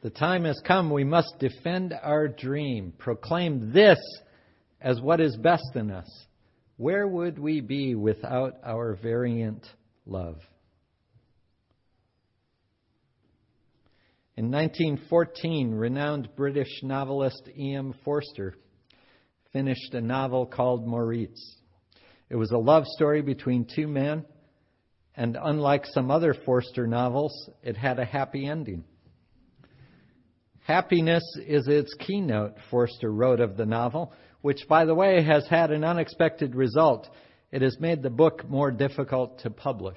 The time has come we must defend our dream, proclaim this as what is best in us. Where would we be without our variant love? In 1914, renowned British novelist E.M. Forster finished a novel called Maurice. It was a love story between two men, and unlike some other Forster novels, it had a happy ending. Happiness is its keynote, Forster wrote of the novel, which, by the way, has had an unexpected result. It has made the book more difficult to publish.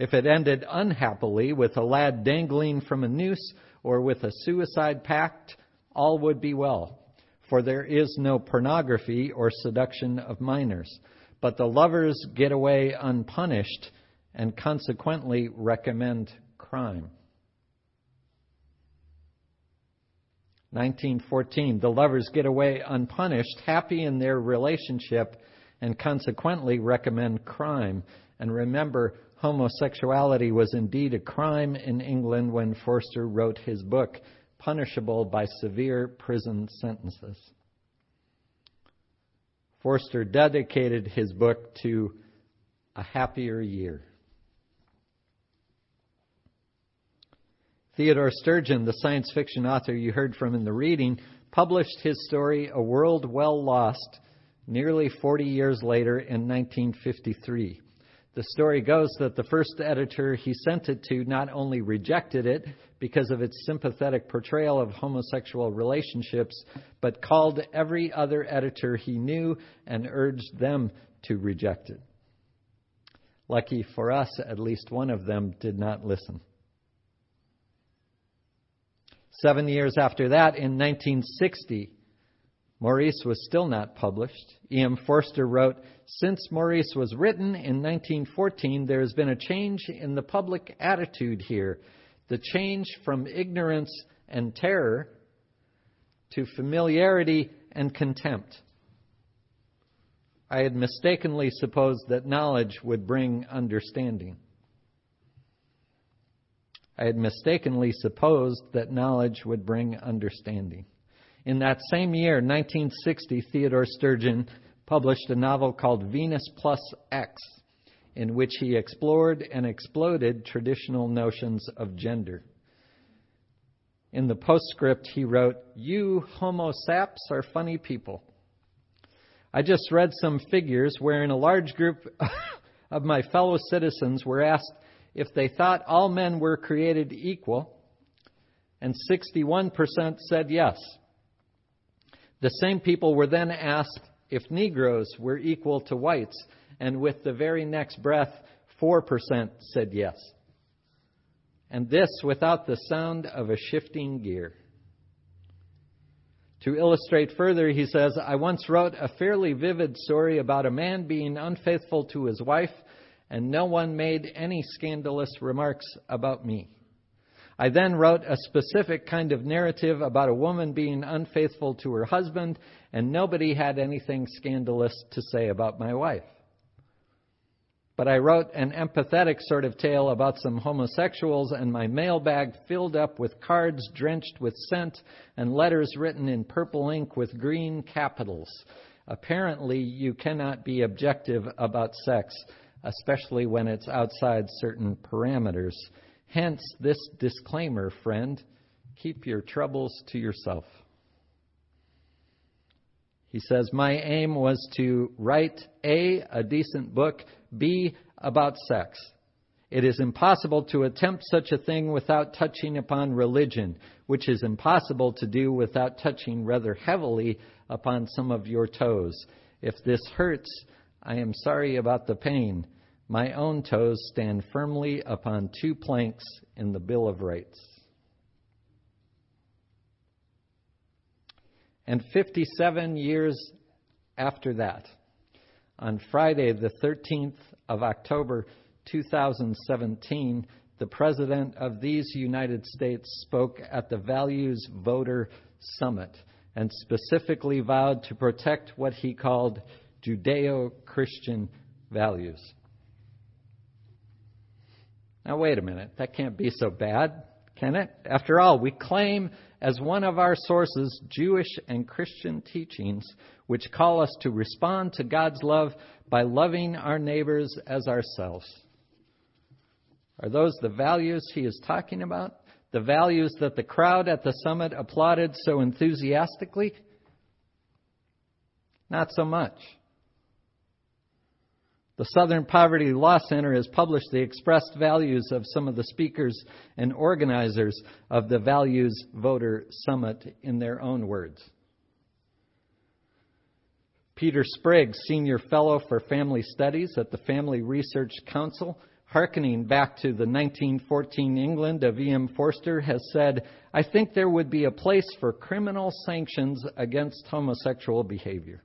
If it ended unhappily with a lad dangling from a noose or with a suicide pact, all would be well, for there is no pornography or seduction of minors. But the lovers get away unpunished and consequently recommend crime. 1914. The lovers get away unpunished, happy in their relationship, and consequently recommend crime. And remember, homosexuality was indeed a crime in England when Forster wrote his book, punishable by severe prison sentences. Forster dedicated his book to a happier year. Theodore Sturgeon, the science fiction author you heard from in the reading, published his story, A World Well Lost, nearly 40 years later in 1953. The story goes that the first editor he sent it to not only rejected it because of its sympathetic portrayal of homosexual relationships, but called every other editor he knew and urged them to reject it. Lucky for us, at least one of them did not listen. Seven years after that, in 1960, Maurice was still not published. E.M. Forster wrote, Since Maurice was written in 1914, there has been a change in the public attitude here. The change from ignorance and terror to familiarity and contempt. I had mistakenly supposed that knowledge would bring understanding. I had mistakenly supposed that knowledge would bring understanding. In that same year, 1960, Theodore Sturgeon published a novel called Venus Plus X, in which he explored and exploded traditional notions of gender. In the postscript, he wrote, You homo saps are funny people. I just read some figures wherein a large group of my fellow citizens were asked if they thought all men were created equal, and 61% said yes. The same people were then asked if Negroes were equal to whites, and with the very next breath, 4% said yes. And this without the sound of a shifting gear. To illustrate further, he says, I once wrote a fairly vivid story about a man being unfaithful to his wife and no one made any scandalous remarks about me. I then wrote a specific kind of narrative about a woman being unfaithful to her husband, and nobody had anything scandalous to say about my wife. But I wrote an empathetic sort of tale about some homosexuals, and my mailbag filled up with cards drenched with scent and letters written in purple ink with green capitals. Apparently, you cannot be objective about sex especially when it's outside certain parameters. Hence, this disclaimer, friend keep your troubles to yourself. He says, My aim was to write A, a decent book, B, about sex. It is impossible to attempt such a thing without touching upon religion, which is impossible to do without touching rather heavily upon some of your toes. If this hurts, I am sorry about the pain. My own toes stand firmly upon two planks in the Bill of Rights. And 57 years after that, on Friday, the 13th of October 2017, the President of these United States spoke at the Values Voter Summit and specifically vowed to protect what he called Judeo Christian values. Now, wait a minute. That can't be so bad, Can it? After all, we claim as one of our sources Jewish and Christian teachings which call us to respond to God's love by loving our neighbors as ourselves. Are those the values he is talking about? The values that the crowd at the summit applauded so enthusiastically? Not so much. The Southern Poverty Law Center has published the expressed values of some of the speakers and organizers of the Values Voter Summit in their own words. Peter Sprigg, Senior Fellow for Family Studies at the Family Research Council, hearkening back to the 1914 England of E.M. Forster, has said, I think there would be a place for criminal sanctions against homosexual behavior.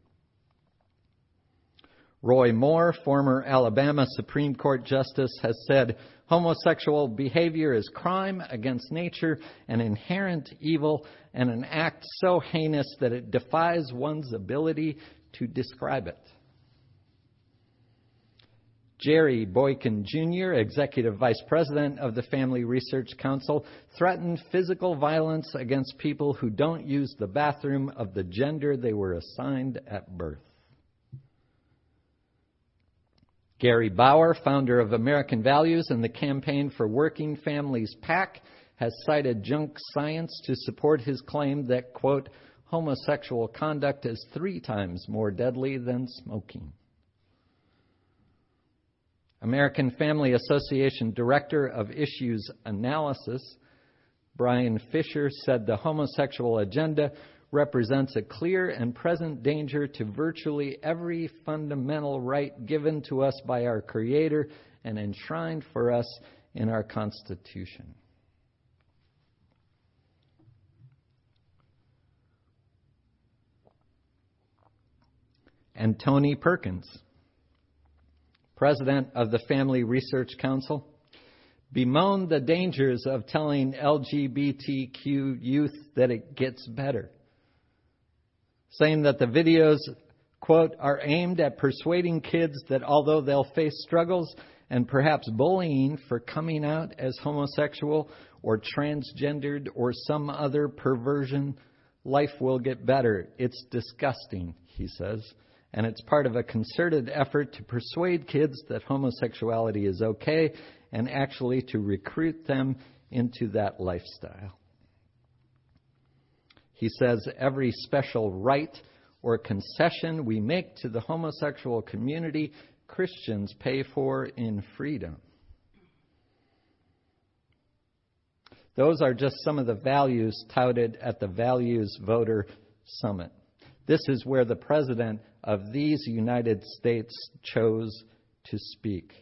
Roy Moore, former Alabama Supreme Court Justice, has said homosexual behavior is crime against nature, an inherent evil, and an act so heinous that it defies one's ability to describe it. Jerry Boykin Jr., Executive Vice President of the Family Research Council, threatened physical violence against people who don't use the bathroom of the gender they were assigned at birth. Gary Bauer, founder of American Values and the Campaign for Working Families PAC, has cited junk science to support his claim that, quote, homosexual conduct is three times more deadly than smoking. American Family Association Director of Issues Analysis, Bryan Fischer, said the homosexual agenda represents a clear and present danger to virtually every fundamental right given to us by our Creator and enshrined for us in our Constitution. And Tony Perkins, president of the Family Research Council, bemoaned the dangers of telling LGBTQ youth that it gets better saying that the videos, quote, are aimed at persuading kids that although they'll face struggles and perhaps bullying for coming out as homosexual or transgendered or some other perversion, life will get better. It's disgusting, he says. And it's part of a concerted effort to persuade kids that homosexuality is okay and actually to recruit them into that lifestyle. He says every special right or concession we make to the homosexual community, Christians pay for in freedom. Those are just some of the values touted at the Values Voter Summit. This is where the President of these United States chose to speak.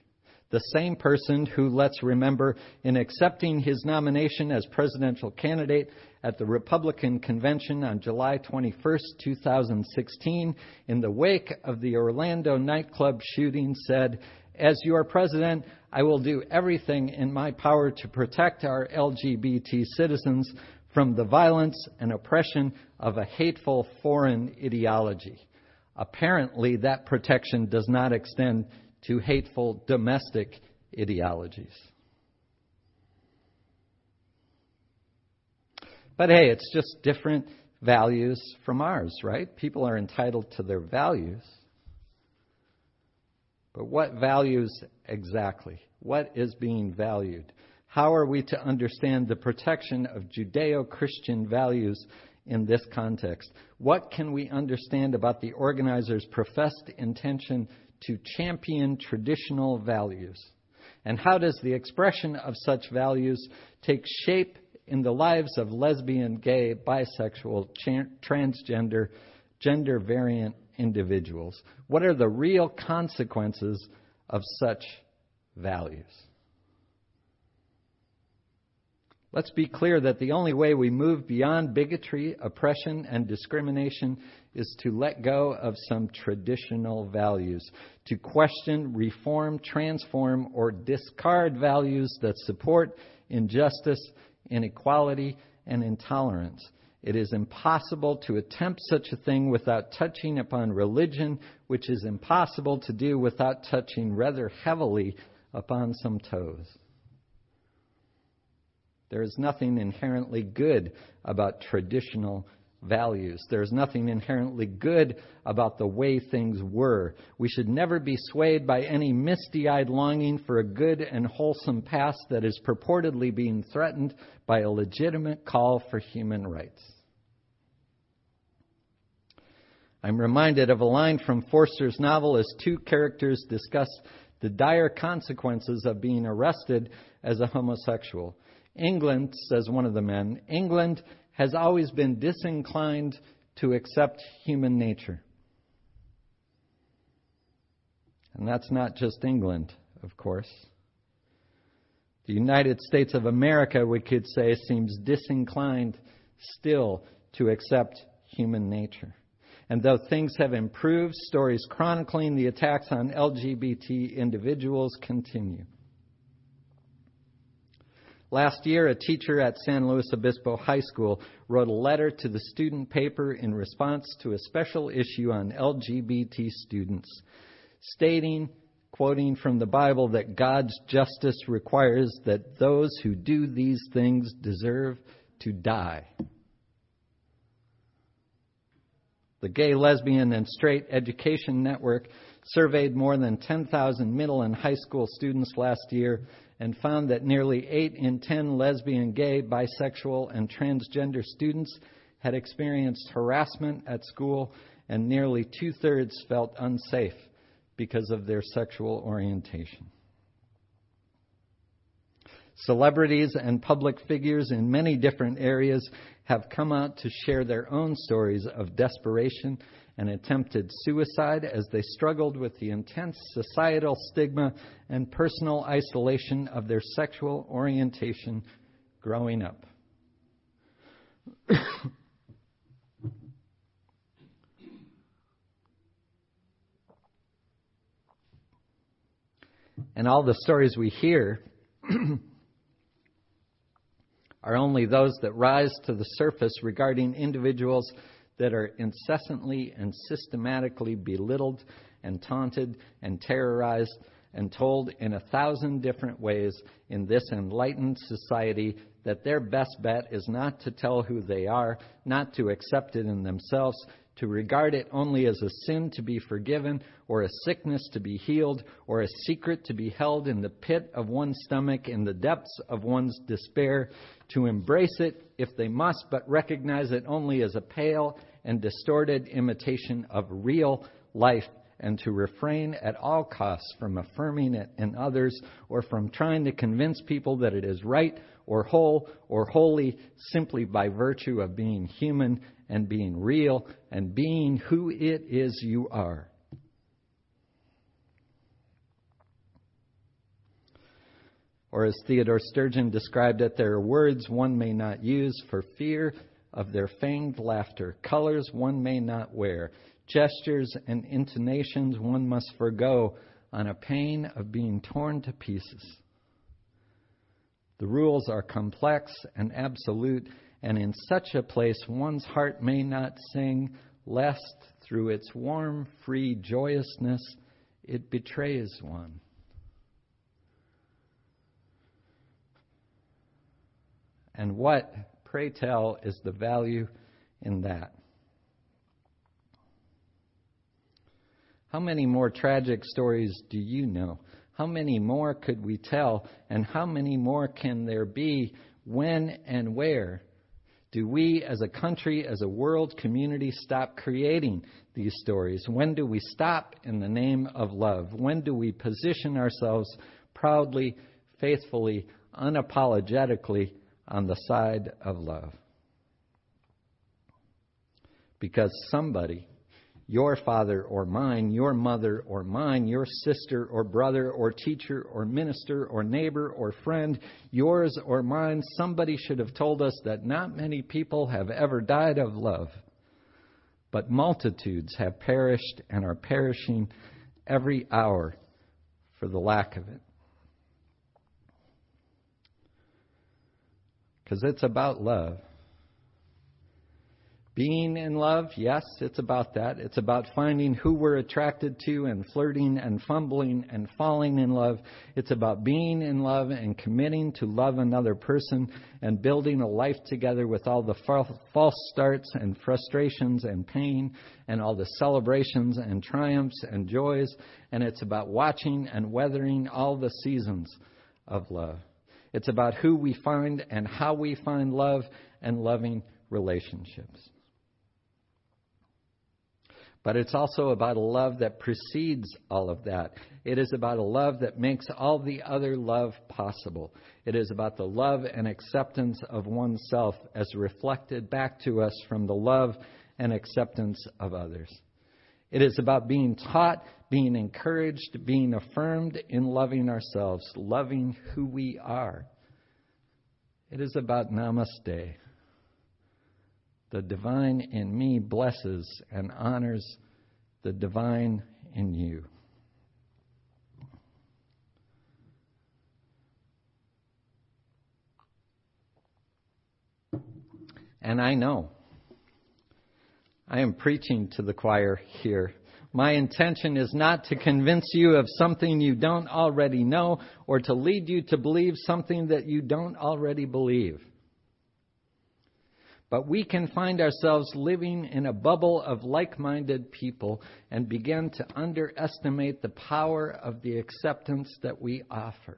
The same person who, let's remember, in accepting his nomination as presidential candidate, at the Republican convention on July 21, 2016, in the wake of the Orlando nightclub shooting, said, As your president, I will do everything in my power to protect our LGBT citizens from the violence and oppression of a hateful foreign ideology. Apparently, that protection does not extend to hateful domestic ideologies. But hey, it's just different values from ours, right? People are entitled to their values. But what values exactly? What is being valued? How are we to understand the protection of Judeo Christian values in this context? What can we understand about the organizers' professed intention to champion traditional values? And how does the expression of such values take shape in the lives of lesbian, gay, bisexual, transgender, gender variant individuals? What are the real consequences of such values? Let's be clear that the only way we move beyond bigotry, oppression, and discrimination is to let go of some traditional values, to question, reform, transform, or discard values that support injustice inequality, and intolerance. It is impossible to attempt such a thing without touching upon religion, which is impossible to do without touching rather heavily upon some toes. There is nothing inherently good about traditional values. There's nothing inherently good about the way things were. We should never be swayed by any misty eyed longing for a good and wholesome past that is purportedly being threatened by a legitimate call for human rights. I'm reminded of a line from Forster's novel as two characters discuss the dire consequences of being arrested as a homosexual. England, says one of the men, England has always been disinclined to accept human nature. And that's not just England, of course. The United States of America, we could say, seems disinclined still to accept human nature. And though things have improved, stories chronicling the attacks on LGBT individuals continue. Last year, a teacher at San Luis Obispo High School wrote a letter to the student paper in response to a special issue on LGBT students, stating, quoting from the Bible, that God's justice requires that those who do these things deserve to die. The Gay, Lesbian, and Straight Education Network surveyed more than 10,000 middle and high school students last year and found that nearly 8 in 10 lesbian, gay, bisexual, and transgender students had experienced harassment at school, and nearly two thirds felt unsafe because of their sexual orientation. Celebrities and public figures in many different areas have come out to share their own stories of desperation and attempted suicide as they struggled with the intense societal stigma and personal isolation of their sexual orientation growing up. and all the stories we hear are only those that rise to the surface regarding individuals that are incessantly and systematically belittled and taunted and terrorized and told in a thousand different ways in this enlightened society that their best bet is not to tell who they are, not to accept it in themselves, to regard it only as a sin to be forgiven, or a sickness to be healed, or a secret to be held in the pit of one's stomach, in the depths of one's despair, to embrace it if they must, but recognize it only as a pale and distorted imitation of real life, and to refrain at all costs from affirming it in others or from trying to convince people that it is right or whole or holy simply by virtue of being human and being real and being who it is you are. Or as Theodore Sturgeon described it, there are words one may not use for fear of their feigned laughter, colors one may not wear, gestures and intonations one must forego on a pain of being torn to pieces. The rules are complex and absolute, and in such a place one's heart may not sing, lest through its warm, free joyousness it betrays one. And what, pray tell, is the value in that? How many more tragic stories do you know? How many more could we tell? And how many more can there be? When and where do we as a country, as a world community, stop creating these stories? When do we stop in the name of love? When do we position ourselves proudly, faithfully, unapologetically on the side of love? Because somebody your father or mine, your mother or mine, your sister or brother or teacher or minister or neighbor or friend, yours or mine, somebody should have told us that not many people have ever died of love, but multitudes have perished and are perishing every hour for the lack of it. Because it's about love. Being in love, yes, it's about that. It's about finding who we're attracted to and flirting and fumbling and falling in love. It's about being in love and committing to love another person and building a life together with all the false starts and frustrations and pain and all the celebrations and triumphs and joys. And it's about watching and weathering all the seasons of love. It's about who we find and how we find love and loving relationships. But it's also about a love that precedes all of that. It is about a love that makes all the other love possible. It is about the love and acceptance of oneself as reflected back to us from the love and acceptance of others. It is about being taught, being encouraged, being affirmed in loving ourselves, loving who we are. It is about namaste. The divine in me blesses and honors the divine in you. And I know I am preaching to the choir here. My intention is not to convince you of something you don't already know or to lead you to believe something that you don't already believe. But we can find ourselves living in a bubble of like minded people and begin to underestimate the power of the acceptance that we offer.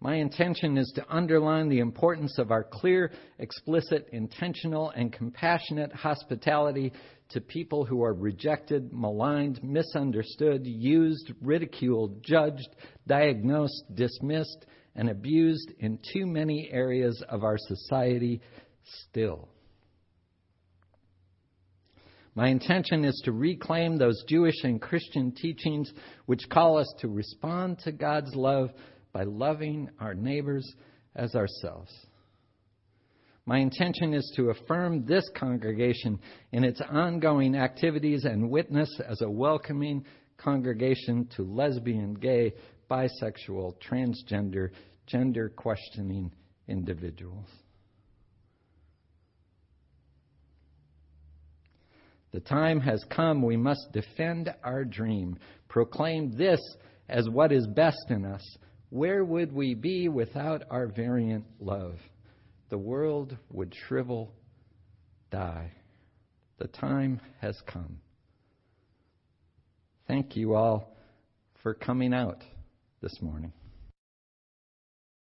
My intention is to underline the importance of our clear, explicit, intentional, and compassionate hospitality to people who are rejected, maligned, misunderstood, used, ridiculed, judged, diagnosed, dismissed, and abused in too many areas of our society still. My intention is to reclaim those Jewish and Christian teachings which call us to respond to God's love by loving our neighbors as ourselves. My intention is to affirm this congregation in its ongoing activities and witness as a welcoming congregation to lesbian, gay, bisexual, transgender, gender questioning individuals. The time has come we must defend our dream, proclaim this as what is best in us. Where would we be without our variant love? The world would shrivel, die. The time has come. Thank you all for coming out this morning.